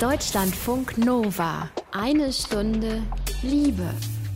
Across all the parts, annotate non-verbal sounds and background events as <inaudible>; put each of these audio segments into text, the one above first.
Deutschlandfunk Nova. Eine Stunde Liebe.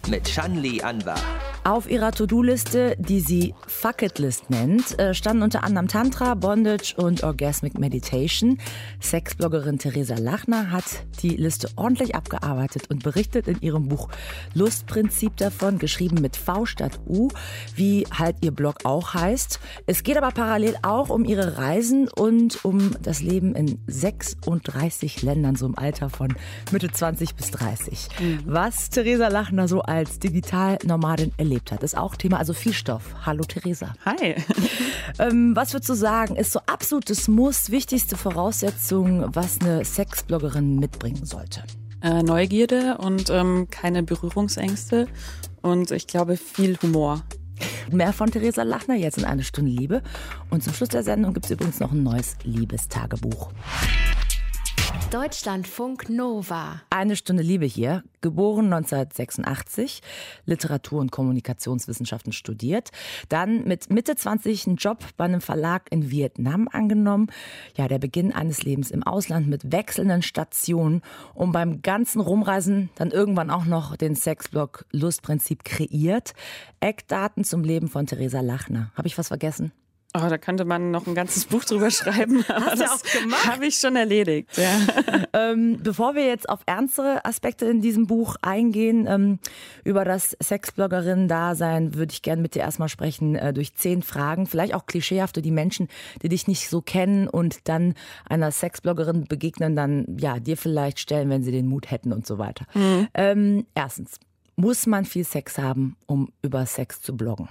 Mit Shanli Anwar. Auf ihrer To-Do-Liste, die sie Fuck It List nennt, äh, standen unter anderem Tantra, Bondage und Orgasmic Meditation. Sexbloggerin Theresa Lachner hat die Liste ordentlich abgearbeitet und berichtet in ihrem Buch Lustprinzip davon, geschrieben mit V statt U, wie halt ihr Blog auch heißt. Es geht aber parallel auch um ihre Reisen und um das Leben in 36 Ländern, so im Alter von Mitte 20 bis 30. Mhm. Was Theresa Lachner so als Digital-Nomadin erlebt erlebt hat. Ist auch Thema, also viel Stoff. Hallo Theresa. Hi. <laughs> ähm, was würdest du sagen, ist so absolutes Muss, wichtigste Voraussetzung, was eine Sexbloggerin mitbringen sollte? Äh, Neugierde und ähm, keine Berührungsängste und ich glaube viel Humor. Mehr von Theresa Lachner jetzt in eine Stunde Liebe. Und zum Schluss der Sendung gibt es übrigens noch ein neues Liebestagebuch. Deutschlandfunk Nova. Eine Stunde Liebe hier. Geboren 1986, Literatur- und Kommunikationswissenschaften studiert. Dann mit Mitte 20 einen Job bei einem Verlag in Vietnam angenommen. Ja, der Beginn eines Lebens im Ausland mit wechselnden Stationen. Und beim ganzen Rumreisen dann irgendwann auch noch den Sexblog Lustprinzip kreiert. Eckdaten zum Leben von Theresa Lachner. Habe ich was vergessen? Oh, da könnte man noch ein ganzes Buch drüber <laughs> schreiben. Aber das habe ich schon erledigt. Ja. <laughs> ähm, bevor wir jetzt auf ernstere Aspekte in diesem Buch eingehen, ähm, über das Sexbloggerin-Dasein, würde ich gerne mit dir erstmal sprechen äh, durch zehn Fragen, vielleicht auch klischeehafte, die Menschen, die dich nicht so kennen und dann einer Sexbloggerin begegnen, dann ja dir vielleicht stellen, wenn sie den Mut hätten und so weiter. Mhm. Ähm, erstens, muss man viel Sex haben, um über Sex zu bloggen?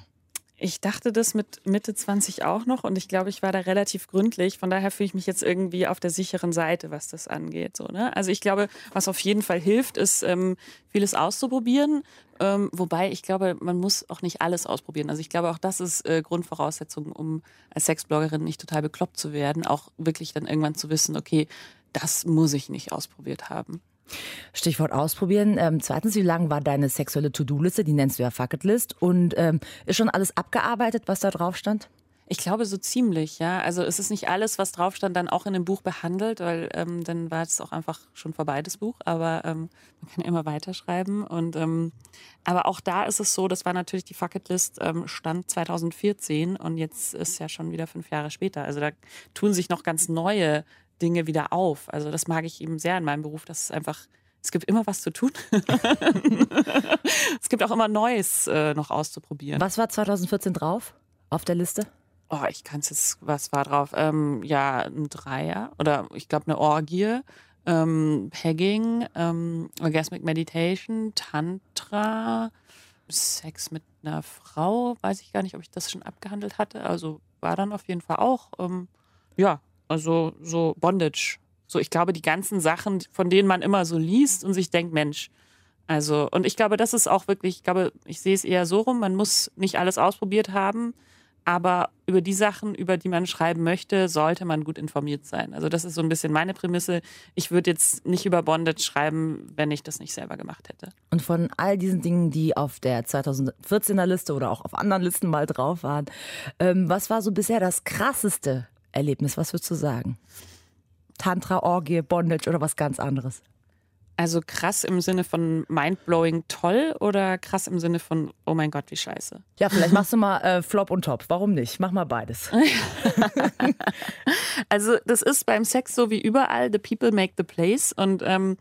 Ich dachte das mit Mitte 20 auch noch und ich glaube, ich war da relativ gründlich. Von daher fühle ich mich jetzt irgendwie auf der sicheren Seite, was das angeht. So, ne? Also ich glaube, was auf jeden Fall hilft, ist ähm, vieles auszuprobieren. Ähm, wobei ich glaube, man muss auch nicht alles ausprobieren. Also ich glaube, auch das ist äh, Grundvoraussetzung, um als Sexbloggerin nicht total bekloppt zu werden. Auch wirklich dann irgendwann zu wissen, okay, das muss ich nicht ausprobiert haben. Stichwort ausprobieren. Ähm, zweitens, wie lang war deine sexuelle To-Do-Liste? Die nennst du ja Fucket List. Und ähm, ist schon alles abgearbeitet, was da drauf stand? Ich glaube so ziemlich, ja. Also es ist nicht alles, was drauf stand, dann auch in dem Buch behandelt, weil ähm, dann war es auch einfach schon vorbei, das Buch. Aber ähm, man kann immer weiterschreiben. Und ähm, aber auch da ist es so, das war natürlich die Fucket List ähm, stand 2014 und jetzt ist ja schon wieder fünf Jahre später. Also da tun sich noch ganz neue Dinge wieder auf. Also das mag ich eben sehr in meinem Beruf, dass es einfach, es gibt immer was zu tun. <laughs> es gibt auch immer Neues äh, noch auszuprobieren. Was war 2014 drauf auf der Liste? Oh, ich kann es jetzt, was war drauf? Ähm, ja, ein Dreier oder ich glaube eine Orgie, ähm, Pegging, ähm, Orgasmic Meditation, Tantra, Sex mit einer Frau, weiß ich gar nicht, ob ich das schon abgehandelt hatte. Also war dann auf jeden Fall auch, ähm, ja, also so Bondage. So, ich glaube, die ganzen Sachen, von denen man immer so liest und sich denkt, Mensch, also, und ich glaube, das ist auch wirklich, ich glaube, ich sehe es eher so rum, man muss nicht alles ausprobiert haben, aber über die Sachen, über die man schreiben möchte, sollte man gut informiert sein. Also das ist so ein bisschen meine Prämisse. Ich würde jetzt nicht über Bondage schreiben, wenn ich das nicht selber gemacht hätte. Und von all diesen Dingen, die auf der 2014er Liste oder auch auf anderen Listen mal drauf waren, ähm, was war so bisher das Krasseste, Erlebnis? Was würdest du sagen? Tantra, Orgie, Bondage oder was ganz anderes? Also krass im Sinne von mindblowing toll oder krass im Sinne von oh mein Gott, wie scheiße? Ja, vielleicht machst du mal äh, Flop und Top. Warum nicht? Mach mal beides. <laughs> <laughs> also das ist beim Sex so wie überall, the people make the place und ähm,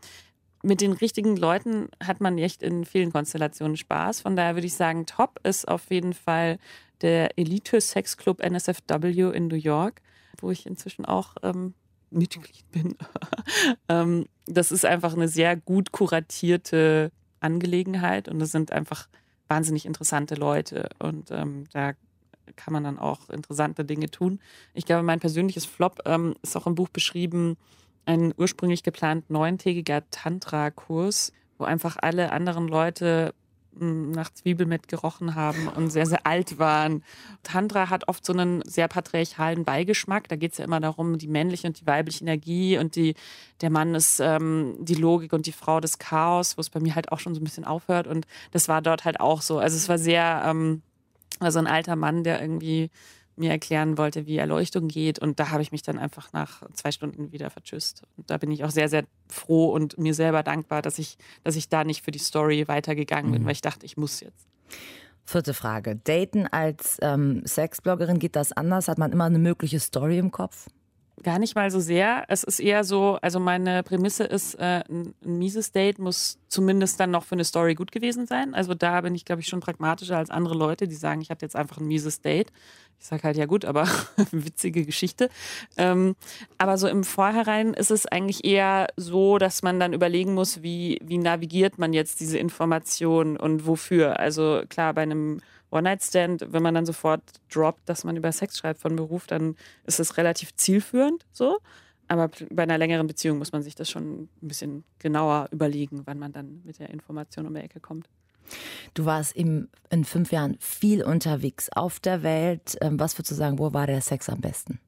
mit den richtigen Leuten hat man echt in vielen Konstellationen Spaß. Von daher würde ich sagen, top ist auf jeden Fall der Elite Sex Club NSFW in New York wo ich inzwischen auch ähm, Mitglied bin. <laughs> ähm, das ist einfach eine sehr gut kuratierte Angelegenheit und es sind einfach wahnsinnig interessante Leute und ähm, da kann man dann auch interessante Dinge tun. Ich glaube, mein persönliches Flop ähm, ist auch im Buch beschrieben, ein ursprünglich geplant neuntägiger Tantra-Kurs, wo einfach alle anderen Leute nach Zwiebelmett gerochen haben und sehr, sehr alt waren. Tantra hat oft so einen sehr patriarchalen Beigeschmack. Da geht es ja immer darum, die männliche und die weibliche Energie und die, der Mann ist ähm, die Logik und die Frau des Chaos, wo es bei mir halt auch schon so ein bisschen aufhört. Und das war dort halt auch so. Also es war sehr, ähm, also ein alter Mann, der irgendwie mir erklären wollte, wie Erleuchtung geht. Und da habe ich mich dann einfach nach zwei Stunden wieder vertschüsst. Und da bin ich auch sehr, sehr froh und mir selber dankbar, dass ich, dass ich da nicht für die Story weitergegangen bin, mhm. weil ich dachte, ich muss jetzt. Vierte Frage. Daten als ähm, Sexbloggerin, geht das anders? Hat man immer eine mögliche Story im Kopf? Gar nicht mal so sehr. Es ist eher so, also meine Prämisse ist, äh, ein, ein, mieses Date muss zumindest dann noch für eine Story gut gewesen sein. Also da bin ich, glaube ich, schon pragmatischer als andere Leute, die sagen, ich hatte jetzt einfach ein mieses Date. Ich sage halt, ja gut, aber <laughs> witzige Geschichte. Ähm, aber so im Vorhinein ist es eigentlich eher so, dass man dann überlegen muss, wie, wie navigiert man jetzt diese Information und wofür. Also klar, bei einem One-Night-Stand, wenn man dann sofort droppt, dass man über Sex schreibt von Beruf, dann ist es relativ zielführend so. Aber bei einer längeren Beziehung muss man sich das schon ein bisschen genauer überlegen, wann man dann mit der Information um die Ecke kommt. Du warst in, in fünf Jahren viel unterwegs auf der Welt. Ähm, was würdest du sagen, wo war der Sex am besten?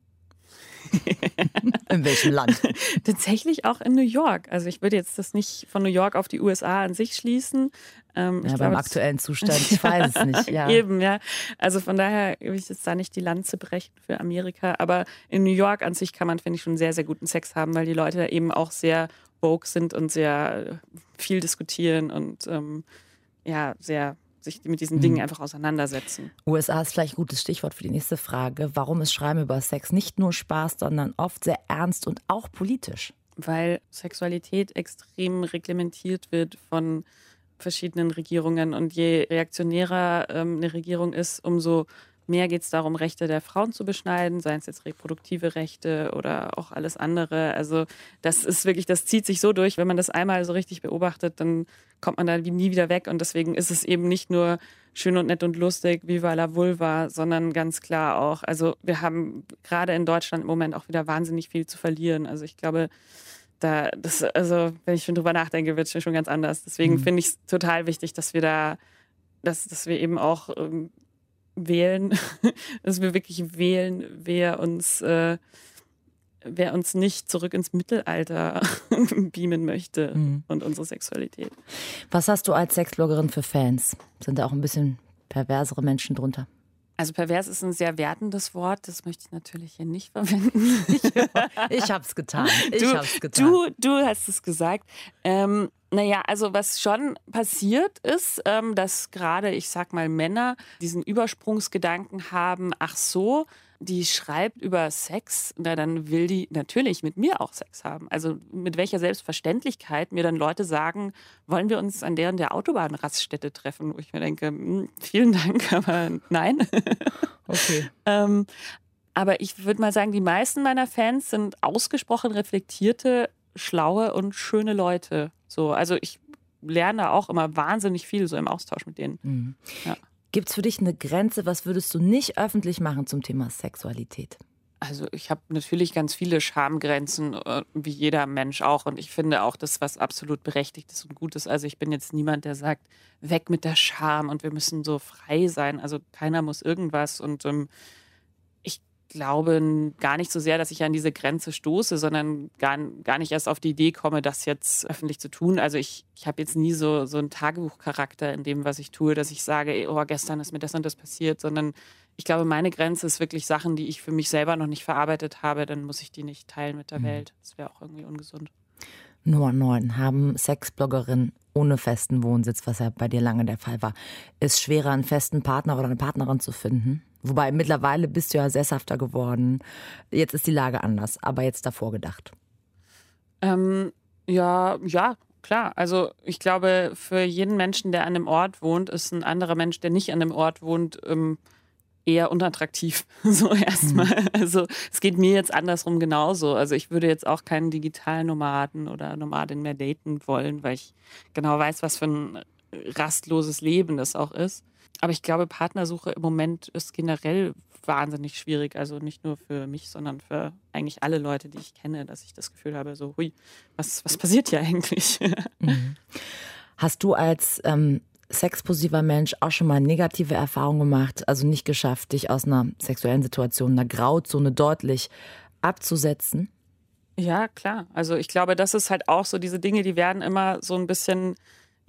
<laughs> in welchem Land? <laughs> Tatsächlich auch in New York. Also ich würde jetzt das nicht von New York auf die USA an sich schließen. Ähm, ja, beim aktuellen Zustand, <laughs> ich weiß es nicht. Ja. Eben, ja. Also von daher will ich jetzt da nicht die Lanze brechen für Amerika. Aber in New York an sich kann man, finde ich, schon sehr, sehr guten Sex haben, weil die Leute da eben auch sehr woke sind und sehr viel diskutieren und ähm, ja, sehr sich mit diesen Dingen mhm. einfach auseinandersetzen. USA ist vielleicht ein gutes Stichwort für die nächste Frage. Warum ist Schreiben über Sex nicht nur Spaß, sondern oft sehr ernst und auch politisch? Weil Sexualität extrem reglementiert wird von verschiedenen Regierungen und je reaktionärer ähm, eine Regierung ist, umso Mehr geht es darum, Rechte der Frauen zu beschneiden, seien es jetzt reproduktive Rechte oder auch alles andere. Also das ist wirklich, das zieht sich so durch. Wenn man das einmal so richtig beobachtet, dann kommt man da nie wieder weg. Und deswegen ist es eben nicht nur schön und nett und lustig, Viva la Vulva, sondern ganz klar auch, also wir haben gerade in Deutschland im Moment auch wieder wahnsinnig viel zu verlieren. Also ich glaube, da, das, also wenn ich schon drüber nachdenke, wird es schon ganz anders. Deswegen mhm. finde ich es total wichtig, dass wir da, dass, dass wir eben auch ähm, wählen, <laughs> dass wir wirklich wählen, wer uns, äh, wer uns nicht zurück ins Mittelalter <laughs> beamen möchte mhm. und unsere Sexualität. Was hast du als Sexbloggerin für Fans? Sind da auch ein bisschen perversere Menschen drunter? Also pervers ist ein sehr wertendes Wort, das möchte ich natürlich hier nicht verwenden. <laughs> ich habe es getan. Ich du, hab's getan. Du, du hast es gesagt. Ähm, naja, also was schon passiert ist, ähm, dass gerade, ich sag mal, Männer diesen Übersprungsgedanken haben, ach so, die schreibt über Sex, na dann will die natürlich mit mir auch Sex haben. Also mit welcher Selbstverständlichkeit mir dann Leute sagen, wollen wir uns an deren der Autobahnraststätte treffen, wo ich mir denke, hm, vielen Dank, <laughs> aber nein. <laughs> Okay. ähm, aber ich würde mal sagen, die meisten meiner Fans sind ausgesprochen reflektierte, schlaue und schöne Leute. So, also ich lerne auch immer wahnsinnig viel so im Austausch mit denen. Mhm. Ja. Gibt es für dich eine Grenze? Was würdest du nicht öffentlich machen zum Thema Sexualität? Also ich habe natürlich ganz viele Schamgrenzen, äh, wie jeder Mensch auch. Und ich finde auch das, was absolut berechtigt ist und gut ist. Also ich bin jetzt niemand, der sagt, weg mit der Scham und wir müssen so frei sein. Also keiner muss irgendwas. Und ähm, glaube gar nicht so sehr, dass ich an diese Grenze stoße, sondern gar, gar nicht erst auf die Idee komme, das jetzt öffentlich zu tun. Also ich, ich habe jetzt nie so, so einen Tagebuchcharakter in dem, was ich tue, dass ich sage, oh, gestern ist mir das und das passiert, sondern ich glaube, meine Grenze ist wirklich Sachen, die ich für mich selber noch nicht verarbeitet habe, dann muss ich die nicht teilen mit der mhm. Welt. Das wäre auch irgendwie ungesund. Nummer 9. Haben Sexbloggerinnen ohne festen Wohnsitz, was ja bei dir lange der Fall war, ist schwerer, einen festen Partner oder eine Partnerin zu finden? Wobei mittlerweile bist du ja sesshafter geworden. Jetzt ist die Lage anders, aber jetzt davor gedacht. Ähm, ja, ja, klar. Also ich glaube, für jeden Menschen, der an einem Ort wohnt, ist ein anderer Mensch, der nicht an einem Ort wohnt, ähm, eher unattraktiv. <laughs> So erstmal. Mhm. Also es geht mir jetzt andersrum genauso. Also ich würde jetzt auch keinen digitalen Nomaden oder Nomadin mehr daten wollen, weil ich genau weiß, was für ein rastloses Leben das auch ist. Aber ich glaube, Partnersuche im Moment ist generell wahnsinnig schwierig. Also nicht nur für mich, sondern für eigentlich alle Leute, die ich kenne, dass ich das Gefühl habe, so, hui, was, was passiert hier eigentlich? <laughs> Mhm. Hast du als ähm, sexposiver Mensch auch schon mal negative Erfahrungen gemacht, also nicht geschafft, dich aus einer sexuellen Situation, einer Grauzone deutlich abzusetzen? Ja, klar. Also ich glaube, das ist halt auch so diese Dinge, die werden immer so ein bisschen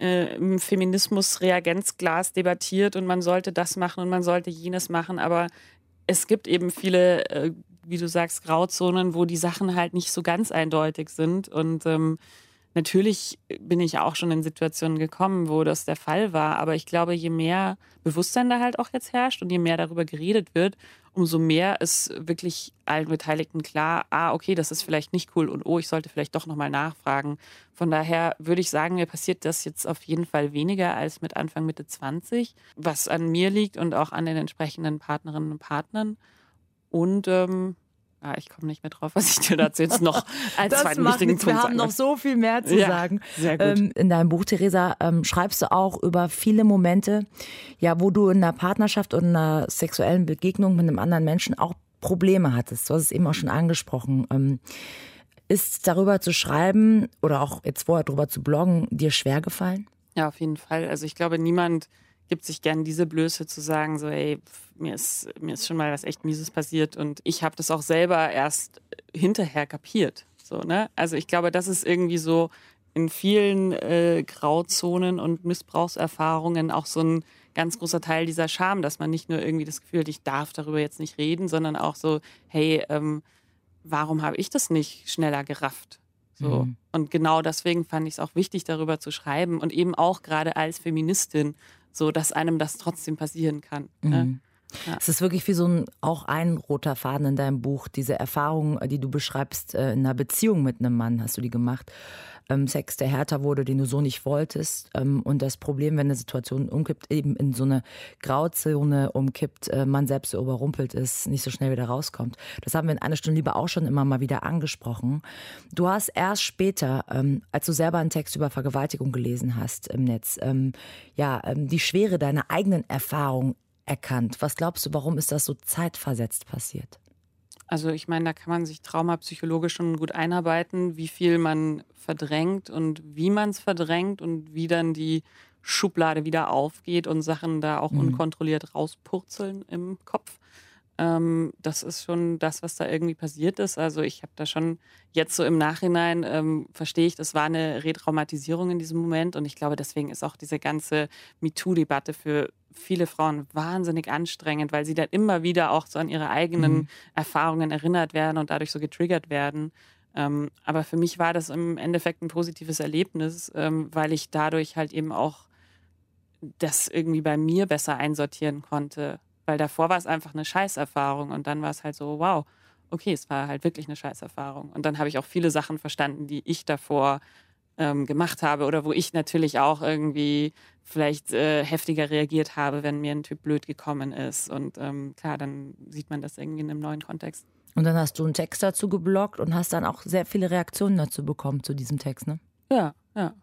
äh, im Feminismus Reagenzglas debattiert und man sollte das machen und man sollte jenes machen, aber es gibt eben viele, äh, wie du sagst, Grauzonen, wo die Sachen halt nicht so ganz eindeutig sind. Und ähm, natürlich bin ich auch schon in Situationen gekommen, wo das der Fall war. Aber ich glaube, je mehr Bewusstsein da halt auch jetzt herrscht und je mehr darüber geredet wird, umso mehr ist wirklich allen Beteiligten klar, ah, okay, das ist vielleicht nicht cool und oh, ich sollte vielleicht doch nochmal nachfragen. Von daher würde ich sagen, mir passiert das jetzt auf jeden Fall weniger als mit Anfang, Mitte 20, was an mir liegt und auch an den entsprechenden Partnerinnen und Partnern. Und ähm, Ah, ich komme nicht mehr drauf, was ich dir dazu jetzt noch <laughs> als das zweiten macht wichtigen nichts. Punkt Wir haben noch so viel mehr zu Ja, sagen. sehr gut. Ähm, in deinem Buch, Theresa, ähm, schreibst du auch über viele Momente, ja, wo du in einer Partnerschaft und einer sexuellen Begegnung mit einem anderen Menschen auch Probleme hattest. Du hast es eben auch schon angesprochen. Ähm, ist darüber zu schreiben oder auch jetzt vorher darüber zu bloggen dir schwer gefallen? Ja, auf jeden Fall. Also ich glaube, niemand gibt sich gern diese Blöße zu sagen, so, ey, mir ist, mir ist schon mal was echt Mieses passiert und ich habe das auch selber erst hinterher kapiert. So, ne? Also ich glaube, das ist irgendwie so in vielen äh, Grauzonen und Missbrauchserfahrungen auch so ein ganz großer Teil dieser Scham, dass man nicht nur irgendwie das Gefühl hat, ich darf darüber jetzt nicht reden, sondern auch so, hey, ähm, warum habe ich das nicht schneller gerafft? So. Mhm. Und genau deswegen fand ich es auch wichtig, darüber zu schreiben und eben auch gerade als Feministin, so dass einem das trotzdem passieren kann. Ne? Ja. Es ist wirklich wie so ein, auch ein roter Faden in deinem Buch, diese Erfahrung, die du beschreibst, äh, in einer Beziehung mit einem Mann hast du die gemacht. Ähm, Sex, der härter wurde, den du so nicht wolltest. Ähm, und das Problem, wenn eine Situation umkippt, eben in so eine Grauzone umkippt, äh, man selbst so überrumpelt ist, nicht so schnell wieder rauskommt. Das haben wir in einer Stunde lieber auch schon immer mal wieder angesprochen. Du hast erst später, ähm, als du selber einen Text über Vergewaltigung gelesen hast im Netz, ja, die Schwere deiner eigenen Erfahrung erkannt. Was glaubst du, warum ist das so zeitversetzt passiert? Also ich meine, da kann man sich traumapsychologisch schon gut einarbeiten, wie viel man verdrängt und wie man es verdrängt und wie dann die Schublade wieder aufgeht und Sachen da auch Mhm. unkontrolliert rauspurzeln im Kopf. Ähm, das ist schon das, was da irgendwie passiert ist. Also ich habe da schon jetzt so im Nachhinein ähm, verstehe ich, das war eine Retraumatisierung in diesem Moment und ich glaube, deswegen ist auch diese ganze MeToo-Debatte für viele Frauen wahnsinnig anstrengend, weil sie dann immer wieder auch so an ihre eigenen Mhm. Erfahrungen erinnert werden und dadurch so getriggert werden. Ähm, aber für mich war das im Endeffekt ein positives Erlebnis, ähm, weil ich dadurch halt eben auch das irgendwie bei mir besser einsortieren konnte. Weil davor war es einfach eine Scheißerfahrung und dann war es halt so, wow, okay, es war halt wirklich eine Scheißerfahrung. Und dann habe ich auch viele Sachen verstanden, die ich davor ähm, gemacht habe oder wo ich natürlich auch irgendwie vielleicht äh, heftiger reagiert habe, wenn mir ein Typ blöd gekommen ist. Und ähm, klar, dann sieht man das irgendwie in einem neuen Kontext. Und dann hast du einen Text dazu geblockt und hast dann auch sehr viele Reaktionen dazu bekommen zu diesem Text, ne? Ja, ja.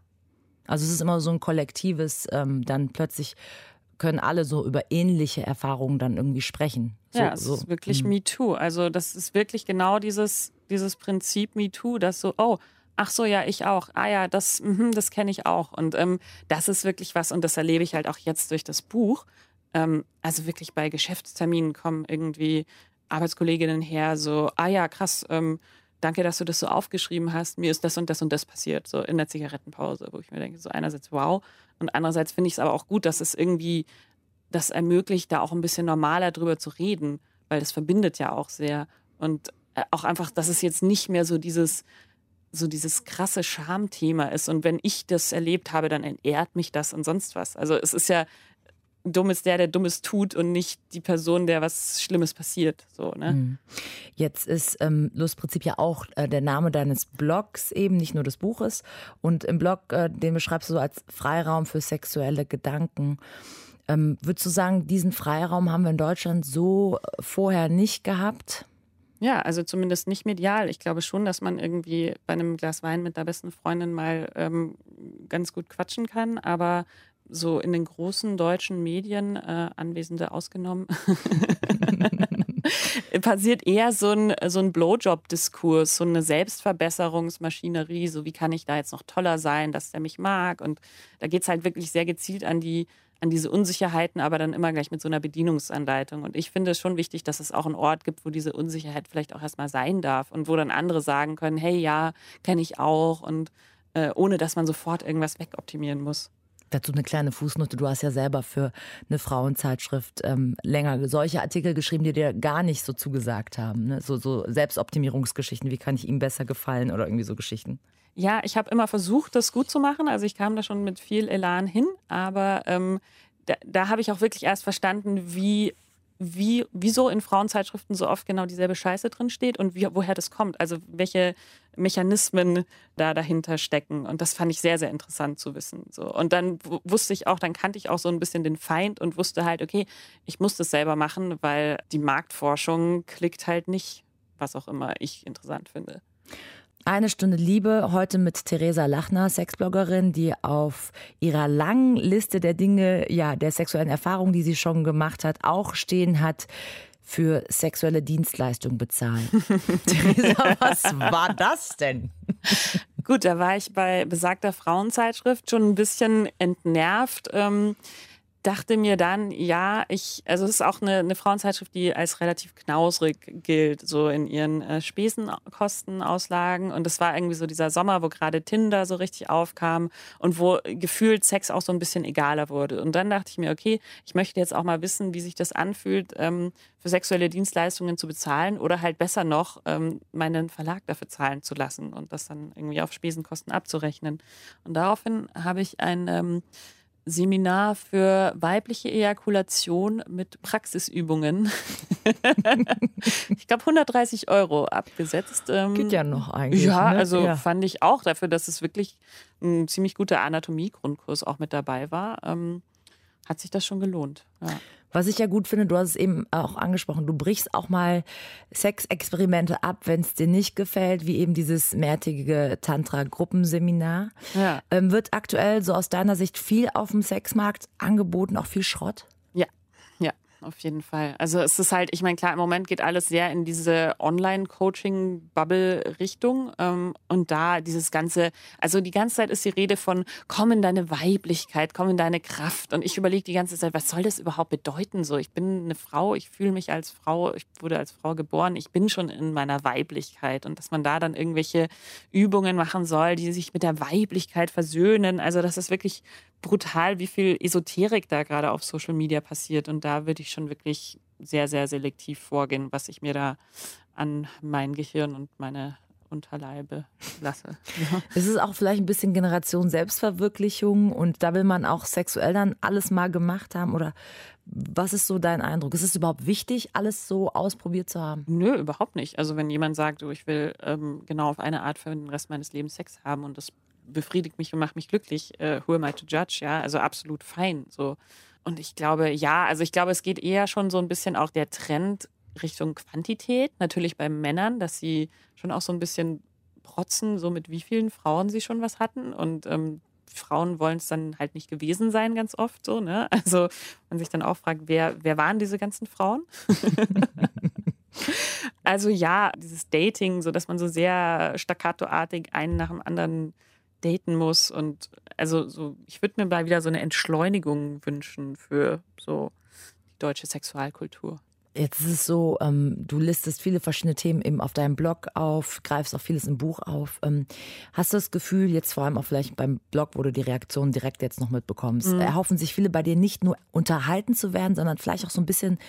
Also es ist immer so ein kollektives, ähm, dann plötzlich können alle so über ähnliche Erfahrungen dann irgendwie sprechen. So, ja, es so. ist wirklich Mhm. MeToo. Also das ist wirklich genau dieses, dieses Prinzip MeToo, dass so, oh, ach so, ja, ich auch. Ah ja, das, mhm, das kenne ich auch. Und ähm, das ist wirklich was, und das erlebe ich halt auch jetzt durch das Buch. Ähm, also wirklich bei Geschäftsterminen kommen irgendwie Arbeitskolleginnen her, so, ah ja, krass, ähm, danke, dass du das so aufgeschrieben hast. Mir ist das und das und das passiert, so in der Zigarettenpause, wo ich mir denke, so einerseits wow und andererseits finde ich es aber auch gut, dass es irgendwie das ermöglicht, da auch ein bisschen normaler drüber zu reden, weil das verbindet ja auch sehr. Und äh, auch einfach, dass es jetzt nicht mehr so dieses, so dieses krasse Schamthema ist. Und wenn ich das erlebt habe, dann entehrt mich das und sonst was. Also es ist ja, dumm ist der, der Dummes tut und nicht die Person, der was Schlimmes passiert. So, ne? Mhm. Jetzt ist ähm, Lustprinzip ja auch äh, der Name deines Blogs, eben nicht nur des Buches. Und im Blog, äh, den beschreibst du so als Freiraum für sexuelle Gedanken. Ähm, würdest du sagen, diesen Freiraum haben wir in Deutschland so äh, vorher nicht gehabt? Ja, also zumindest nicht medial. Ich glaube schon, dass man irgendwie bei einem Glas Wein mit der besten Freundin mal ähm, ganz gut quatschen kann, aber so in den großen deutschen Medien, äh, Anwesende ausgenommen, <laughs> passiert eher so ein, so ein Blowjob-Diskurs, so eine Selbstverbesserungsmaschinerie, so wie kann ich da jetzt noch toller sein, dass der mich mag. Und da geht es halt wirklich sehr gezielt an die an diese Unsicherheiten, aber dann immer gleich mit so einer Bedienungsanleitung. Und ich finde es schon wichtig, dass es auch einen Ort gibt, wo diese Unsicherheit vielleicht auch erstmal sein darf und wo dann andere sagen können, hey ja, kenne ich auch und äh, ohne dass man sofort irgendwas wegoptimieren muss. Dazu eine kleine Fußnote. Du hast ja selber für eine Frauenzeitschrift ähm, länger solche Artikel geschrieben, die dir gar nicht so zugesagt haben. Ne? So, so Selbstoptimierungsgeschichten, wie kann ich ihm besser gefallen oder irgendwie so Geschichten. Ja, ich habe immer versucht, das gut zu machen. Also ich kam da schon mit viel Elan hin, aber ähm, da, da habe ich auch wirklich erst verstanden, wie wie, wieso in Frauenzeitschriften so oft genau dieselbe Scheiße drin steht und wie, woher das kommt. Also welche Mechanismen da dahinter stecken. Und das fand ich sehr, sehr interessant zu wissen. So. Und dann wusste ich auch, dann kannte ich auch so ein bisschen den Feind und wusste halt, okay, ich muss das selber machen, weil die Marktforschung klickt halt nicht, was auch immer ich interessant finde. Eine Stunde Liebe heute mit Theresa Lachner, Sexbloggerin, die auf ihrer langen Liste der Dinge, ja, der sexuellen Erfahrungen, die sie schon gemacht hat, auch stehen hat, für sexuelle Dienstleistungen bezahlen. <laughs> Theresa, was war das denn? Gut, da war ich bei besagter Frauenzeitschrift schon ein bisschen entnervt. Ähm, dachte mir dann, ja, ich, also es ist auch eine, eine Frauenzeitschrift, die als relativ knausrig gilt, so in ihren äh, Spesenkostenauslagen. Und das war irgendwie so dieser Sommer, wo gerade Tinder so richtig aufkam und wo gefühlt Sex auch so ein bisschen egaler wurde. Und dann dachte ich mir, okay, ich möchte jetzt auch mal wissen, wie sich das anfühlt, ähm, für sexuelle Dienstleistungen zu bezahlen oder halt besser noch, ähm, meinen Verlag dafür zahlen zu lassen und das dann irgendwie auf Spesenkosten abzurechnen. Und daraufhin habe ich ein ähm, Seminar für weibliche Ejakulation mit Praxisübungen. <laughs> ich glaube 130 Euro abgesetzt. Ähm, Geht ja noch eigentlich. Ja, ne? also ja. fand ich auch dafür, dass es wirklich ein ziemlich guter Anatomie-Grundkurs auch mit dabei war. Ähm, hat sich das schon gelohnt. Ja. Was ich ja gut finde, du hast es eben auch angesprochen, du brichst auch mal Sexexperimente ab, wenn es dir nicht gefällt, wie eben dieses mehrtägige Tantra-Gruppenseminar. Ja. Ähm, wird aktuell so aus deiner Sicht viel auf dem Sexmarkt angeboten, auch viel Schrott? Auf jeden Fall. Also es ist halt, ich meine, klar, im Moment geht alles sehr in diese Online-Coaching-Bubble-Richtung. Ähm, und da dieses ganze, also die ganze Zeit ist die Rede von, komm in deine Weiblichkeit, komm in deine Kraft. Und ich überlege die ganze Zeit, was soll das überhaupt bedeuten? So, ich bin eine Frau, ich fühle mich als Frau, ich wurde als Frau geboren, ich bin schon in meiner Weiblichkeit. Und dass man da dann irgendwelche Übungen machen soll, die sich mit der Weiblichkeit versöhnen. Also das ist wirklich brutal, wie viel Esoterik da gerade auf Social Media passiert. Und da würde ich schon wirklich sehr, sehr selektiv vorgehen, was ich mir da an mein Gehirn und meine Unterleibe lasse. Ja. <laughs> Es ist auch vielleicht ein bisschen Generation Selbstverwirklichung und da will man auch sexuell dann alles mal gemacht haben oder was ist so dein Eindruck? Ist es überhaupt wichtig, alles so ausprobiert zu haben? Nö, überhaupt nicht. Also wenn jemand sagt, ich will ähm, genau auf eine Art für den Rest meines Lebens Sex haben und das befriedigt mich und macht mich glücklich, äh, who am I to judge? Ja, also absolut fein. So. Und ich glaube, ja, also ich glaube, es geht eher schon so ein bisschen auch der Trend Richtung Quantität. Natürlich bei Männern, dass sie schon auch so ein bisschen protzen, so mit wie vielen Frauen sie schon was hatten. Und ähm, Frauen wollen es dann halt nicht gewesen sein, ganz oft so. Ne? <laughs> Also man sich dann auch fragt, wer, wer waren diese ganzen Frauen? <laughs> also ja, dieses Dating, so dass man so sehr staccatoartig einen nach dem anderen daten muss. Und also so, ich würde mir mal wieder so eine Entschleunigung wünschen für so die deutsche Sexualkultur. Jetzt ist es so, ähm, du listest viele verschiedene Themen eben auf deinem Blog auf, greifst auch vieles im Buch auf. Ähm, hast du das Gefühl, jetzt vor allem auch vielleicht beim Blog, wo du die Reaktionen direkt jetzt noch mitbekommst, mhm. erhoffen sich viele bei dir nicht nur unterhalten zu werden, sondern vielleicht auch so ein bisschen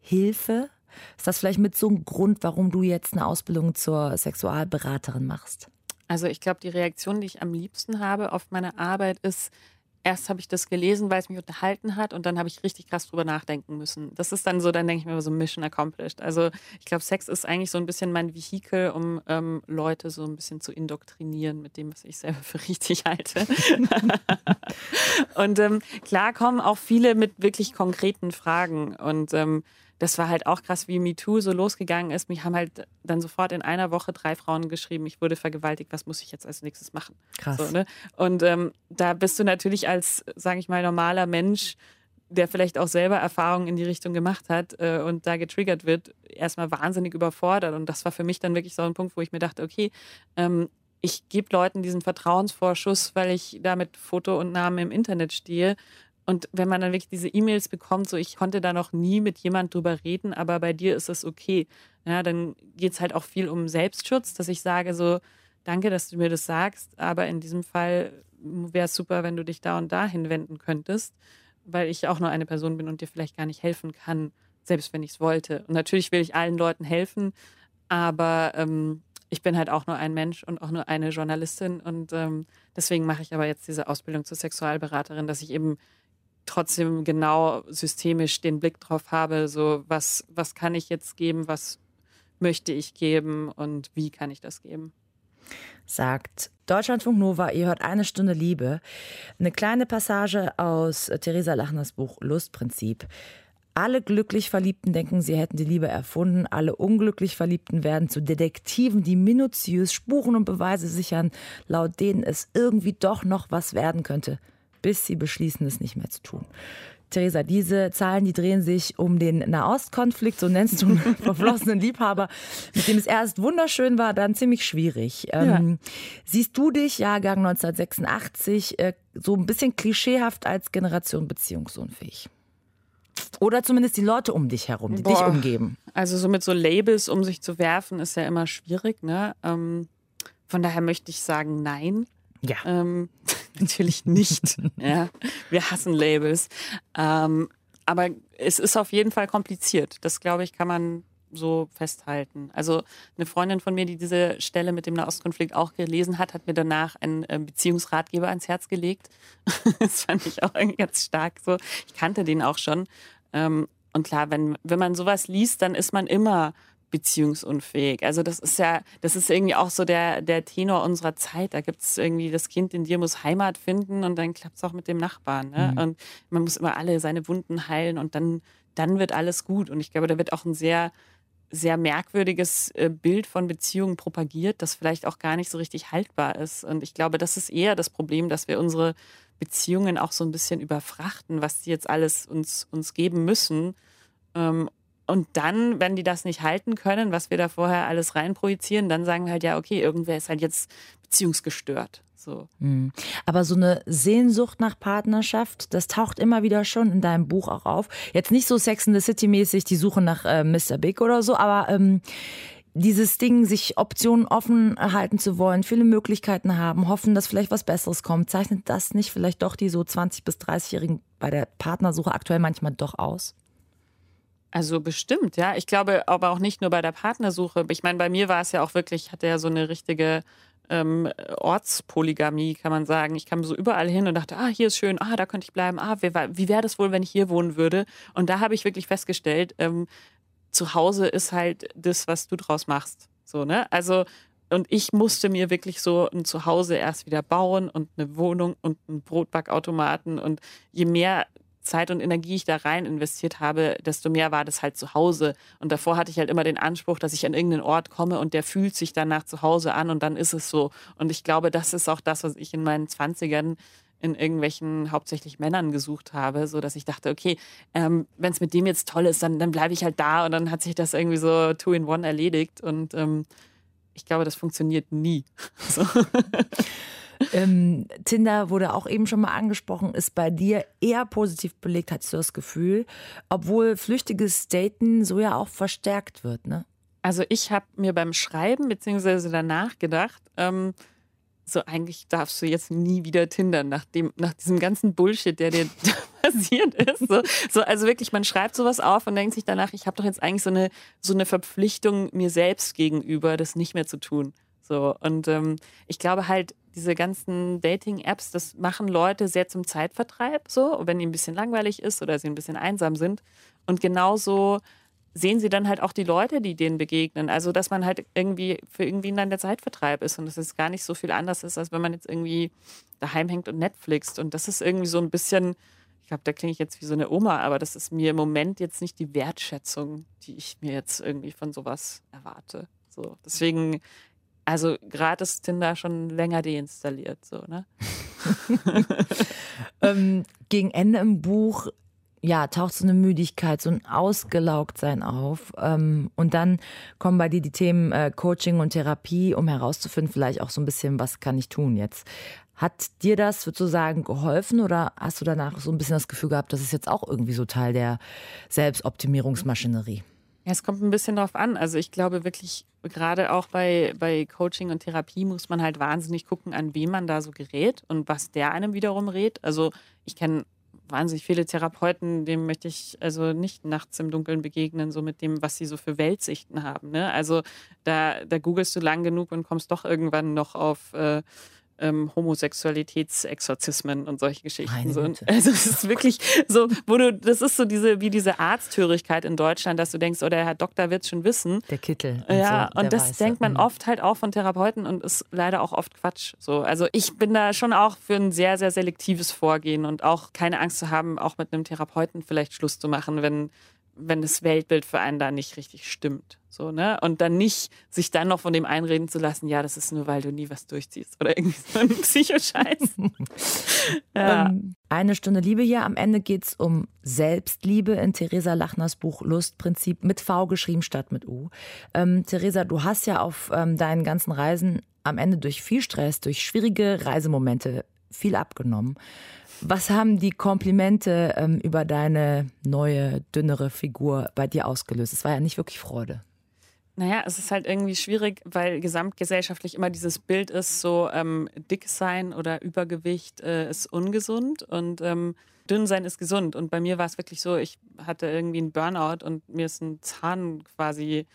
Hilfe? Ist das vielleicht mit so einem Grund, warum du jetzt eine Ausbildung zur Sexualberaterin machst? Also ich glaube, die Reaktion, die ich am liebsten habe auf meine Arbeit, ist, erst habe ich das gelesen, weil es mich unterhalten hat und dann habe ich richtig krass drüber nachdenken müssen. Das ist dann so, dann denke ich mir so Mission accomplished. Also ich glaube, Sex ist eigentlich so ein bisschen mein Vehikel, um ähm, Leute so ein bisschen zu indoktrinieren mit dem, was ich selber <laughs> für richtig halte. <laughs> und ähm, klar kommen auch viele mit wirklich konkreten Fragen und ähm, das war halt auch krass, wie MeToo so losgegangen ist. Mich haben halt dann sofort in einer Woche drei Frauen geschrieben, ich wurde vergewaltigt, was muss ich jetzt als nächstes machen? Krass. So, ne? Und ähm, da bist du natürlich als, sage ich mal, normaler Mensch, der vielleicht auch selber Erfahrungen in die Richtung gemacht hat äh, und da getriggert wird, erstmal wahnsinnig überfordert. Und das war für mich dann wirklich so ein Punkt, wo ich mir dachte, okay, ähm, ich gebe Leuten diesen Vertrauensvorschuss, weil ich da mit Foto und Namen im Internet stehe und wenn man dann wirklich diese E-Mails bekommt, so ich konnte da noch nie mit jemand drüber reden, aber bei dir ist es okay. Ja, dann geht es halt auch viel um Selbstschutz, dass ich sage, so, danke, dass du mir das sagst, aber in diesem Fall wäre es super, wenn du dich da und da hinwenden könntest, weil ich auch nur eine Person bin und dir vielleicht gar nicht helfen kann, selbst wenn ich es wollte. Und natürlich will ich allen Leuten helfen, aber ähm, ich bin halt auch nur ein Mensch und auch nur eine Journalistin und ähm, deswegen mache ich aber jetzt diese Ausbildung zur Sexualberaterin, dass ich eben trotzdem genau systemisch den Blick drauf habe, so was, was kann ich jetzt geben, was möchte ich geben und wie kann ich das geben. Sagt Deutschlandfunk Nova, ihr hört eine Stunde Liebe. Eine kleine Passage aus Theresa Lachners Buch Lustprinzip. Alle glücklich Verliebten denken, sie hätten die Liebe erfunden. Alle unglücklich Verliebten werden zu Detektiven, die minutiös Spuren und Beweise sichern, laut denen es irgendwie doch noch was werden könnte, bis sie beschließen, es nicht mehr zu tun. Theresa, diese Zahlen, die drehen sich um den Nahostkonflikt, so nennst du <laughs> einen verflossenen Liebhaber, mit dem es erst wunderschön war, dann ziemlich schwierig. Ähm, ja. Siehst du dich, Jahrgang 1986, äh, so ein bisschen klischeehaft als Generation beziehungsunfähig? Oder zumindest die Leute um dich herum, die Boah. dich umgeben. Also so mit so Labels um sich zu werfen, ist ja immer schwierig. Ne? Ähm, von daher möchte ich sagen, nein. Ja. Ähm, <laughs> natürlich nicht. <laughs> ja. Wir hassen Labels. Ähm, aber es ist auf jeden Fall kompliziert. Das, glaube ich, kann man so festhalten. Also eine Freundin von mir, die diese Stelle mit dem Nahostkonflikt auch gelesen hat, hat mir danach einen äh, Beziehungsratgeber ans Herz gelegt. <laughs> das fand ich auch ganz stark so. Ich kannte den auch schon. Ähm, und klar, wenn, wenn man sowas liest, dann ist man immer beziehungsunfähig. Also das ist ja, das ist irgendwie auch so der, der Tenor unserer Zeit. Da gibt es irgendwie, das Kind in dir muss Heimat finden und dann klappt es auch mit dem Nachbarn. Ne? Mhm. Und man muss immer alle seine Wunden heilen und dann, dann wird alles gut. Und ich glaube, da wird auch ein sehr sehr merkwürdiges äh, Bild von Beziehungen propagiert, das vielleicht auch gar nicht so richtig haltbar ist. Und ich glaube, das ist eher das Problem, dass wir unsere Beziehungen auch so ein bisschen überfrachten, was die jetzt alles uns, uns geben müssen. Ähm, und dann, wenn die das nicht halten können, was wir da vorher alles reinprojizieren, dann sagen wir halt, ja, okay, irgendwer ist halt jetzt beziehungsgestört. So. Mhm. Aber so eine Sehnsucht nach Partnerschaft, das taucht immer wieder schon in deinem Buch auch auf. Jetzt nicht so Sex in the City mäßig, die Suche nach äh, Mr. Big oder so, aber ähm, dieses Ding, sich Optionen offen halten zu wollen, viele Möglichkeiten haben, hoffen, dass vielleicht was Besseres kommt, zeichnet das nicht vielleicht doch die so 20- bis 30-Jährigen bei der Partnersuche aktuell manchmal doch aus? Also bestimmt, ja. Ich glaube aber auch nicht nur bei der Partnersuche. Ich meine, bei mir war es ja auch wirklich, ich hatte ja so eine richtige ähm, Ortspolygamie, kann man sagen. Ich kam so überall hin und dachte, ah, hier ist schön, ah, da könnte ich bleiben, ah, wie, wie wäre das wohl, wenn ich hier wohnen würde? Und da habe ich wirklich festgestellt, ähm, zu Hause ist halt das, was du draus machst. So, ne? Also, und ich musste mir wirklich so ein Zuhause erst wieder bauen und eine Wohnung und einen Brotbackautomaten. Und je mehr Zeit und Energie ich da rein investiert habe, desto mehr war das halt zu Hause. Und davor hatte ich halt immer den Anspruch, dass ich an irgendeinen Ort komme und der fühlt sich danach zu Hause an und dann ist es so. Und ich glaube, das ist auch das, was ich in meinen Zwanzigern in irgendwelchen hauptsächlich Männern gesucht habe, so dass ich dachte, okay, ähm, wenn es mit dem jetzt toll ist, dann, dann bleibe ich halt da und dann hat sich das irgendwie so two in one erledigt und ähm, ich glaube, das funktioniert nie. <laughs> So. Ähm, Tinder wurde auch eben schon mal angesprochen, ist bei dir eher positiv belegt, hast du das Gefühl, obwohl flüchtiges Daten so ja auch verstärkt wird, ne? Also ich habe mir beim Schreiben beziehungsweise danach gedacht, ähm, so eigentlich darfst du jetzt nie wieder Tindern nach dem, nach diesem ganzen Bullshit, der dir <laughs> passiert ist. So, so, also wirklich, man schreibt sowas auf und denkt sich danach, ich habe doch jetzt eigentlich so eine, so eine Verpflichtung mir selbst gegenüber, das nicht mehr zu tun. So, und ähm, ich glaube halt, diese ganzen Dating-Apps, das machen Leute sehr zum Zeitvertreib, so, wenn ihnen ein bisschen langweilig ist oder sie ein bisschen einsam sind. Und genauso sehen sie dann halt auch die Leute, die denen begegnen. Also, dass man halt irgendwie für irgendwie dann der Zeitvertreib ist und dass es gar nicht so viel anders ist, als wenn man jetzt irgendwie daheim hängt und Netflixt. Und das ist irgendwie so ein bisschen, ich glaube, da klinge ich jetzt wie so eine Oma, aber das ist mir im Moment jetzt nicht die Wertschätzung, die ich mir jetzt irgendwie von sowas erwarte. So, deswegen also gratis Tinder schon länger deinstalliert, so, ne? <laughs> ähm, gegen Ende im Buch ja, taucht so eine Müdigkeit, so ein Ausgelaugtsein auf. Ähm, und dann kommen bei dir die Themen äh, Coaching und Therapie, um herauszufinden, vielleicht auch so ein bisschen, was kann ich tun jetzt. Hat dir das sozusagen geholfen oder hast du danach so ein bisschen das Gefühl gehabt, das ist jetzt auch irgendwie so Teil der Selbstoptimierungsmaschinerie? Ja, es kommt ein bisschen darauf an. Also ich glaube wirklich, gerade auch bei, bei Coaching und Therapie muss man halt wahnsinnig gucken, an wen man da so gerät und was der einem wiederum rät. Also ich kenne wahnsinnig viele Therapeuten, dem möchte ich also nicht nachts im Dunkeln begegnen, so mit dem, was sie so für Weltsichten haben. Ne? Also da, da googelst du lang genug und kommst doch irgendwann noch auf äh, ähm, Homosexualitätsexorzismen und solche Geschichten. So. Also es ist wirklich so, wo du, das ist so diese, wie diese Arzthörigkeit in Deutschland, dass du denkst, oh, der Herr Doktor wird es schon wissen. Der Kittel. Und ja, so, und das Weiße. denkt man mhm. oft halt auch von Therapeuten und ist leider auch oft Quatsch. So, also ich bin da schon auch für ein sehr, sehr selektives Vorgehen und auch keine Angst zu haben, auch mit einem Therapeuten vielleicht Schluss zu machen, wenn wenn das Weltbild für einen da nicht richtig stimmt. So, ne? Und dann nicht sich dann noch von dem einreden zu lassen, ja, das ist nur, weil du nie was durchziehst oder irgendwie so ein <laughs> Psychoscheiß. <laughs> ja. ähm, eine Stunde Liebe hier. Am Ende geht es um Selbstliebe in Theresa Lachners Buch Lustprinzip mit V geschrieben statt mit U. Ähm, Theresa, du hast ja auf ähm, deinen ganzen Reisen am Ende durch viel Stress, durch schwierige Reisemomente viel abgenommen. Was haben die Komplimente ähm, über deine neue, dünnere Figur bei dir ausgelöst? Es war ja nicht wirklich Freude. Naja, es ist halt irgendwie schwierig, weil gesamtgesellschaftlich immer dieses Bild ist, so ähm, dick sein oder Übergewicht äh, ist ungesund und ähm, dünn sein ist gesund. Und bei mir war es wirklich so, ich hatte irgendwie einen Burnout und mir ist ein Zahn quasi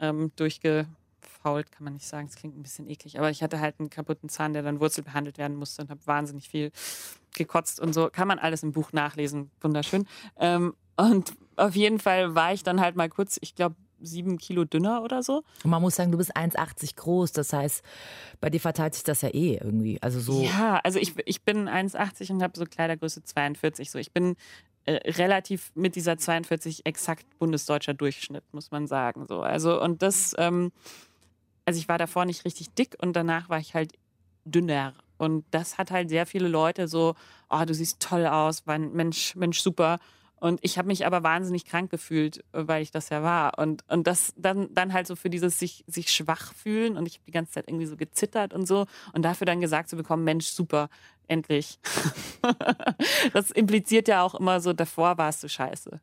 ähm, durchge verfault, kann man nicht sagen. Es klingt ein bisschen eklig, aber ich hatte halt einen kaputten Zahn, der dann Wurzel behandelt werden musste und habe wahnsinnig viel gekotzt und so. Kann man alles im Buch nachlesen. Wunderschön. Ähm, und auf jeden Fall war ich dann halt mal kurz, ich glaube, sieben Kilo dünner oder so. Und man muss sagen, du bist 1,80 groß. Das heißt, bei dir verteilt sich das ja eh irgendwie. Also so. Ja, also ich, ich bin 1,80 und habe so Kleidergröße 42. So, ich bin äh, relativ mit dieser 42 exakt bundesdeutscher Durchschnitt, muss man sagen. So, also und das. Ähm, also ich war davor nicht richtig dick und danach war ich halt dünner. Und das hat halt sehr viele Leute so, oh, du siehst toll aus, Mensch, Mensch, super. Und ich habe mich aber wahnsinnig krank gefühlt, weil ich das ja war. Und, und das dann, dann halt so für dieses sich, sich schwach fühlen. Und ich habe die ganze Zeit irgendwie so gezittert und so. Und dafür dann gesagt zu bekommen, Mensch, super, endlich. <laughs> das impliziert ja auch immer so, davor warst du scheiße.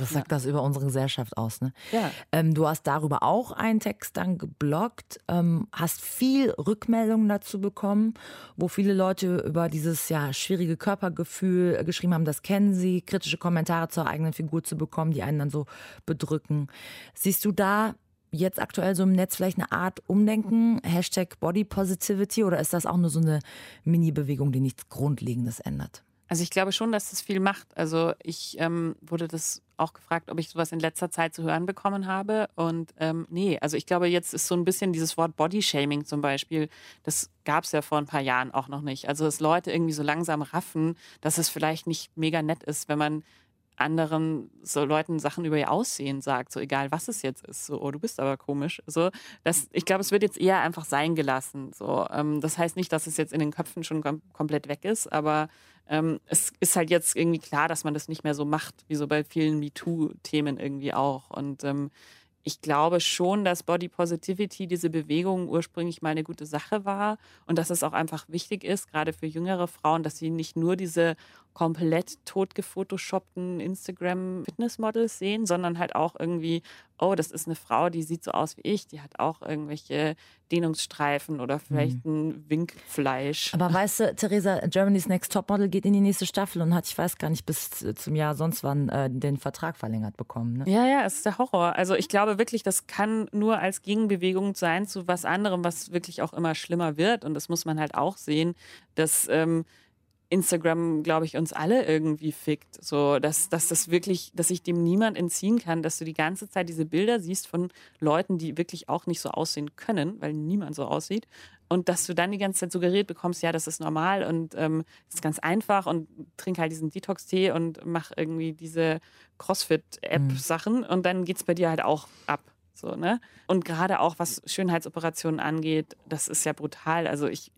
Was sagt ja. das über unsere Gesellschaft aus? Ne? Ja. Ähm, du hast darüber auch einen Text dann geblockt, ähm, hast viel Rückmeldungen dazu bekommen, wo viele Leute über dieses ja schwierige Körpergefühl geschrieben haben, das kennen sie, kritische Kommentare zur eigenen Figur zu bekommen, die einen dann so bedrücken. Siehst du da jetzt aktuell so im Netz vielleicht eine Art Umdenken, Hashtag Body Positivity, oder ist das auch nur so eine Mini-Bewegung, die nichts Grundlegendes ändert? Also ich glaube schon, dass das viel macht. Also ich ähm, wurde das auch gefragt, ob ich sowas in letzter Zeit zu hören bekommen habe. Und ähm, nee, also ich glaube, jetzt ist so ein bisschen dieses Wort Bodyshaming zum Beispiel, das gab es ja vor ein paar Jahren auch noch nicht. Also dass Leute irgendwie so langsam raffen, dass es vielleicht nicht mega nett ist, wenn man anderen so Leuten Sachen über ihr Aussehen sagt, so egal was es jetzt ist, so oh du bist aber komisch, so das, ich glaube es wird jetzt eher einfach sein gelassen, so. Ähm, das heißt nicht, dass es jetzt in den Köpfen schon kom komplett weg ist, aber ähm, es ist halt jetzt irgendwie klar, dass man das nicht mehr so macht, wie so bei vielen MeToo-Themen irgendwie auch. Und ähm, ich glaube schon, dass Body Positivity, diese Bewegung ursprünglich mal eine gute Sache war und dass es auch einfach wichtig ist, gerade für jüngere Frauen, dass sie nicht nur diese komplett totgefotoshoppten Instagram-Fitnessmodels sehen, sondern halt auch irgendwie, oh, das ist eine Frau, die sieht so aus wie ich, die hat auch irgendwelche Dehnungsstreifen oder vielleicht mhm. ein Winkfleisch. Aber <laughs> weißt du, Theresa, Germany's Next Topmodel geht in die nächste Staffel und hat, ich weiß gar nicht, bis zum Jahr sonst wann äh, den Vertrag verlängert bekommen. Ne? Ja, ja, es ist der Horror. Also ich glaube wirklich, das kann nur als Gegenbewegung sein zu was anderem, was wirklich auch immer schlimmer wird. Und das muss man halt auch sehen, dass ähm, Instagram, glaube ich, uns alle irgendwie fickt. So, dass, dass das wirklich, dass sich dem niemand entziehen kann, dass du die ganze Zeit diese Bilder siehst von Leuten, die wirklich auch nicht so aussehen können, weil niemand so aussieht. Und dass du dann die ganze Zeit suggeriert bekommst, ja, das ist normal und ähm, das ist ganz einfach und trink halt diesen Detox-Tee und mach irgendwie diese CrossFit-App-Sachen mhm. und dann geht es bei dir halt auch ab. So, ne? Und gerade auch was Schönheitsoperationen angeht, das ist ja brutal. Also ich,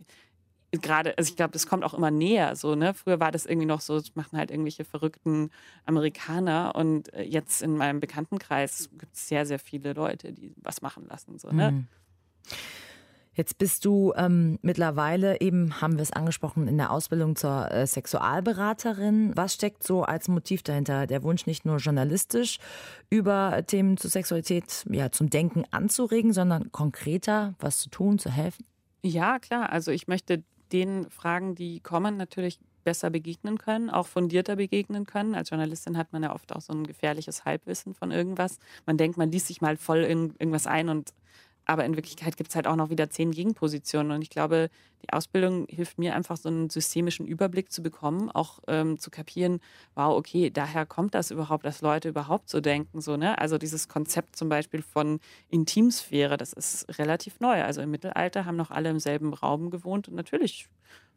gerade, also ich glaube, das kommt auch immer näher. So, ne? Früher war das irgendwie noch so, das machen halt irgendwelche verrückten Amerikaner und äh, jetzt in meinem Bekanntenkreis gibt es sehr, sehr viele Leute, die was machen lassen. So, ne? Mhm. Jetzt bist du ähm, mittlerweile eben, haben wir es angesprochen, in der Ausbildung zur äh, Sexualberaterin. Was steckt so als Motiv dahinter? Der Wunsch nicht nur journalistisch über Themen zur Sexualität ja, zum Denken anzuregen, sondern konkreter was zu tun, zu helfen? Ja, klar. Also ich möchte den Fragen, die kommen, natürlich besser begegnen können, auch fundierter begegnen können. Als Journalistin hat man ja oft auch so ein gefährliches Halbwissen von irgendwas. Man denkt, man liest sich mal voll in irgendwas ein und aber in Wirklichkeit gibt es halt auch noch wieder zehn Gegenpositionen. Und ich glaube, die Ausbildung hilft mir einfach, so einen systemischen Überblick zu bekommen, auch ähm, zu kapieren, wow, okay, daher kommt das überhaupt, dass Leute überhaupt so denken. So, ne? Also dieses Konzept zum Beispiel von Intimsphäre, das ist relativ neu. Also im Mittelalter haben noch alle im selben Raum gewohnt und natürlich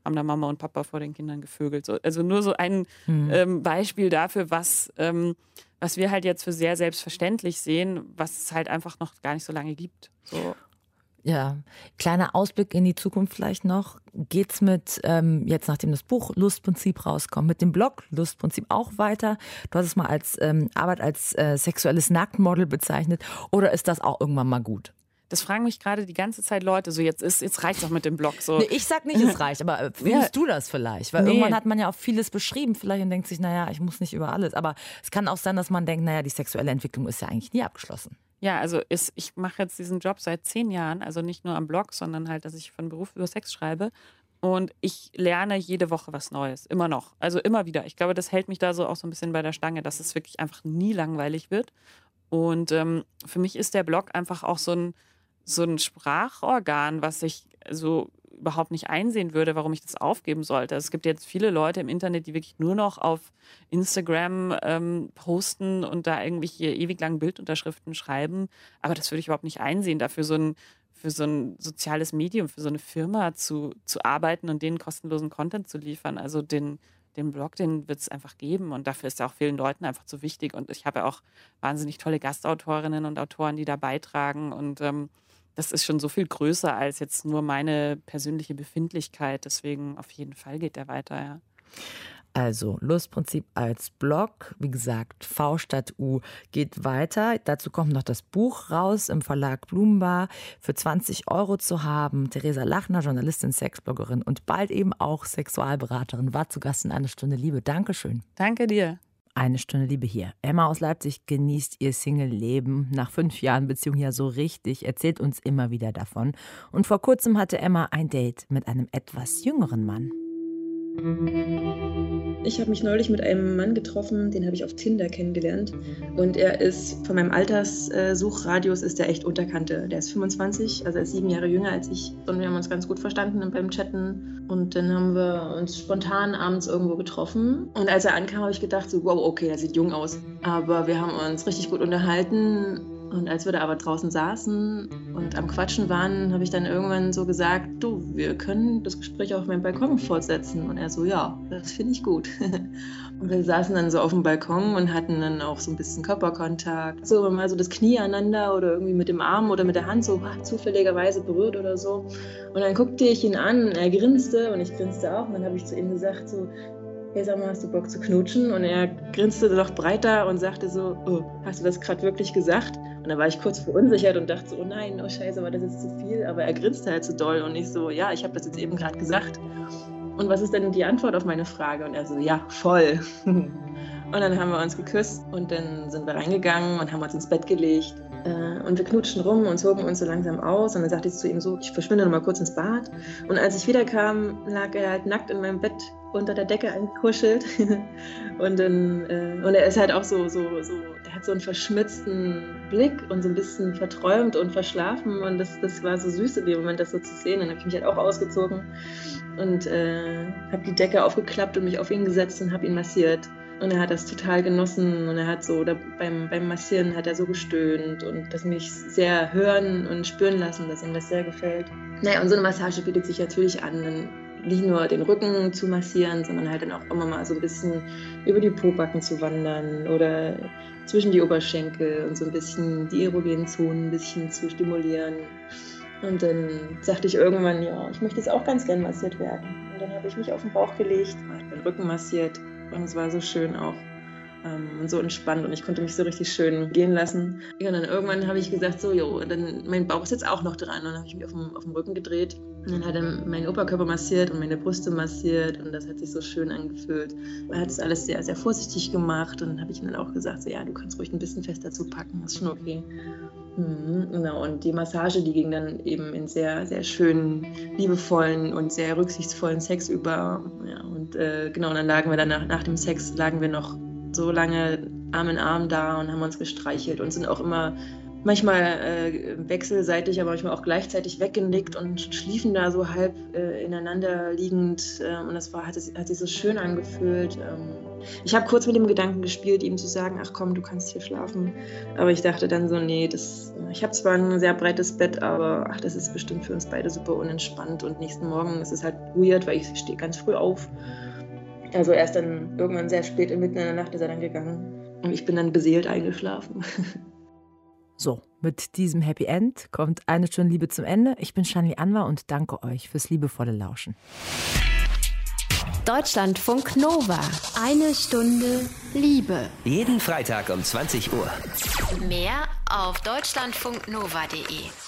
haben da Mama und Papa vor den Kindern gevögelt. So, also nur so ein mhm. ähm, Beispiel dafür, was, ähm, was wir halt jetzt für sehr selbstverständlich sehen, was es halt einfach noch gar nicht so lange gibt. So. Ja, kleiner Ausblick in die Zukunft vielleicht noch. Geht's mit, ähm, jetzt nachdem das Buch Lustprinzip rauskommt, mit dem Blog Lustprinzip auch weiter? Du hast es mal als ähm, Arbeit als äh, sexuelles Nacktmodel bezeichnet. Oder ist das auch irgendwann mal gut? Das fragen mich gerade die ganze Zeit Leute. So, jetzt ist, jetzt reicht doch mit dem Blog. So. Nee, ich sag nicht, es reicht, aber <laughs> findest ja. du das vielleicht? Weil nee. irgendwann hat man ja auch vieles beschrieben, vielleicht und denkt sich, naja, ich muss nicht über alles. Aber es kann auch sein, dass man denkt, naja, die sexuelle Entwicklung ist ja eigentlich nie abgeschlossen. Ja, also ist, ich mache jetzt diesen Job seit zehn Jahren, also nicht nur am Blog, sondern halt, dass ich von Beruf über Sex schreibe. Und ich lerne jede Woche was Neues, immer noch. Also immer wieder. Ich glaube, das hält mich da so auch so ein bisschen bei der Stange, dass es wirklich einfach nie langweilig wird. Und ähm, für mich ist der Blog einfach auch so ein, so ein Sprachorgan, was ich so überhaupt nicht einsehen würde, warum ich das aufgeben sollte. Es gibt jetzt viele Leute im Internet, die wirklich nur noch auf Instagram ähm, posten und da irgendwelche ewig langen Bildunterschriften schreiben. Aber das würde ich überhaupt nicht einsehen, dafür so ein für so ein soziales Medium, für so eine Firma zu, zu arbeiten und denen kostenlosen Content zu liefern. Also den, den Blog, den wird es einfach geben und dafür ist er auch vielen Leuten einfach zu wichtig. Und ich habe ja auch wahnsinnig tolle Gastautorinnen und Autoren, die da beitragen und ähm, das ist schon so viel größer als jetzt nur meine persönliche Befindlichkeit. Deswegen auf jeden Fall geht der weiter, ja. Also Lustprinzip als Blog, wie gesagt, V statt U geht weiter. Dazu kommt noch das Buch raus im Verlag Blumenbar für 20 Euro zu haben. Theresa Lachner, Journalistin, Sexbloggerin und bald eben auch Sexualberaterin, war zu Gast in einer Stunde Liebe. Dankeschön. Danke dir. Eine Stunde Liebe hier. Emma aus Leipzig genießt ihr Single-Leben nach fünf Jahren Beziehung ja so richtig, erzählt uns immer wieder davon. Und vor kurzem hatte Emma ein Date mit einem etwas jüngeren Mann. Ich habe mich neulich mit einem Mann getroffen, den habe ich auf Tinder kennengelernt. Und er ist von meinem Alterssuchradius ist er echt Unterkante. Der ist 25, also er ist sieben Jahre jünger als ich. Und wir haben uns ganz gut verstanden beim Chatten. Und dann haben wir uns spontan abends irgendwo getroffen. Und als er ankam, habe ich gedacht, so, wow, okay, der sieht jung aus. Aber wir haben uns richtig gut unterhalten und als wir da aber draußen saßen und am Quatschen waren, habe ich dann irgendwann so gesagt, du, wir können das Gespräch auf meinem Balkon fortsetzen. Und er so, ja, das finde ich gut. <laughs> Und wir saßen dann so auf dem Balkon und hatten dann auch so ein bisschen Körperkontakt. So mal so das Knie aneinander oder irgendwie mit dem Arm oder mit der Hand so zufälligerweise berührt oder so. Und dann guckte ich ihn an, er grinste und ich grinste auch. Und dann habe ich zu ihm gesagt so, hey sag mal, hast du Bock zu knutschen? Und er grinste noch breiter und sagte so, oh, hast du das gerade wirklich gesagt? Und dann war ich kurz verunsichert und dachte so, oh nein, oh scheiße, war das jetzt zu viel? Aber er grinste halt so doll und ich so, ja, ich habe das jetzt eben gerade gesagt. Und was ist denn die Antwort auf meine Frage? Und er so, ja, voll. <laughs> Und dann haben wir uns geküsst und dann sind wir reingegangen und haben uns ins Bett gelegt. Äh, und wir knutschen rum und zogen uns so langsam aus. Und dann sagte ich zu ihm so, ich verschwinde noch mal kurz ins Bad. Und als ich wiederkam, lag er halt nackt in meinem Bett unter der Decke eingekuschelt. <laughs> und, dann, äh, und er ist halt auch so, so, so, hat so einen verschmitzten Blick und so ein bisschen verträumt und verschlafen. Und das, das war so süß in dem Moment, das so zu sehen. Dann habe ich mich halt auch ausgezogen und äh, habe die Decke aufgeklappt und mich auf ihn gesetzt und habe ihn massiert. Und er hat das total genossen und er hat so, beim, beim Massieren hat er so gestöhnt und das mich sehr hören und spüren lassen, dass ihm das sehr gefällt. Naja, und so eine Massage bietet sich natürlich an, nicht nur den Rücken zu massieren, sondern halt dann auch immer mal so ein bisschen über die Pobacken zu wandern oder zwischen die Oberschenkel und so ein bisschen die erogenen Zonen ein bisschen zu stimulieren. Und dann sagte ich irgendwann, ja, ich möchte jetzt auch ganz gern massiert werden. Und dann habe ich mich auf den Bauch gelegt, meinen Rücken massiert und es war so schön auch. Ähm, und so entspannt und ich konnte mich so richtig schön gehen lassen. Ja, und dann irgendwann habe ich gesagt, so, jo, dann, mein Bauch ist jetzt auch noch dran. Und dann habe ich mich auf dem, auf dem Rücken gedreht und dann hat er meinen Oberkörper massiert und meine Brüste massiert und das hat sich so schön angefühlt. Er hat es alles sehr, sehr vorsichtig gemacht und dann habe ich ihm dann auch gesagt, so, ja, du kannst ruhig ein bisschen fester zupacken, ist schon okay. Mhm, genau, und die Massage, die ging dann eben in sehr, sehr schönen, liebevollen und sehr rücksichtsvollen Sex über. Ja, und äh, genau, dann lagen wir dann nach, nach dem Sex, lagen wir noch so lange Arm in Arm da und haben uns gestreichelt und sind auch immer manchmal äh, wechselseitig, aber manchmal auch gleichzeitig weggenickt und schliefen da so halb äh, ineinander liegend. Äh, und das war, hat, hat sich so schön angefühlt. Ähm, ich habe kurz mit dem Gedanken gespielt, ihm zu sagen, ach komm, du kannst hier schlafen. Aber ich dachte dann so, nee, das, ich habe zwar ein sehr breites Bett, aber ach, das ist bestimmt für uns beide super unentspannt. Und nächsten Morgen ist es halt weird, weil ich stehe ganz früh auf. Also erst dann irgendwann sehr spät mitten in der Nacht ist er dann gegangen. Und ich bin dann beseelt eingeschlafen. <laughs> So, mit diesem Happy End kommt eine Stunde Liebe zum Ende. Ich bin Shani Anwar und danke euch fürs liebevolle Lauschen. Deutschlandfunk Nova. Eine Stunde Liebe. Jeden Freitag um 20 Uhr. Mehr auf deutschlandfunknova.de.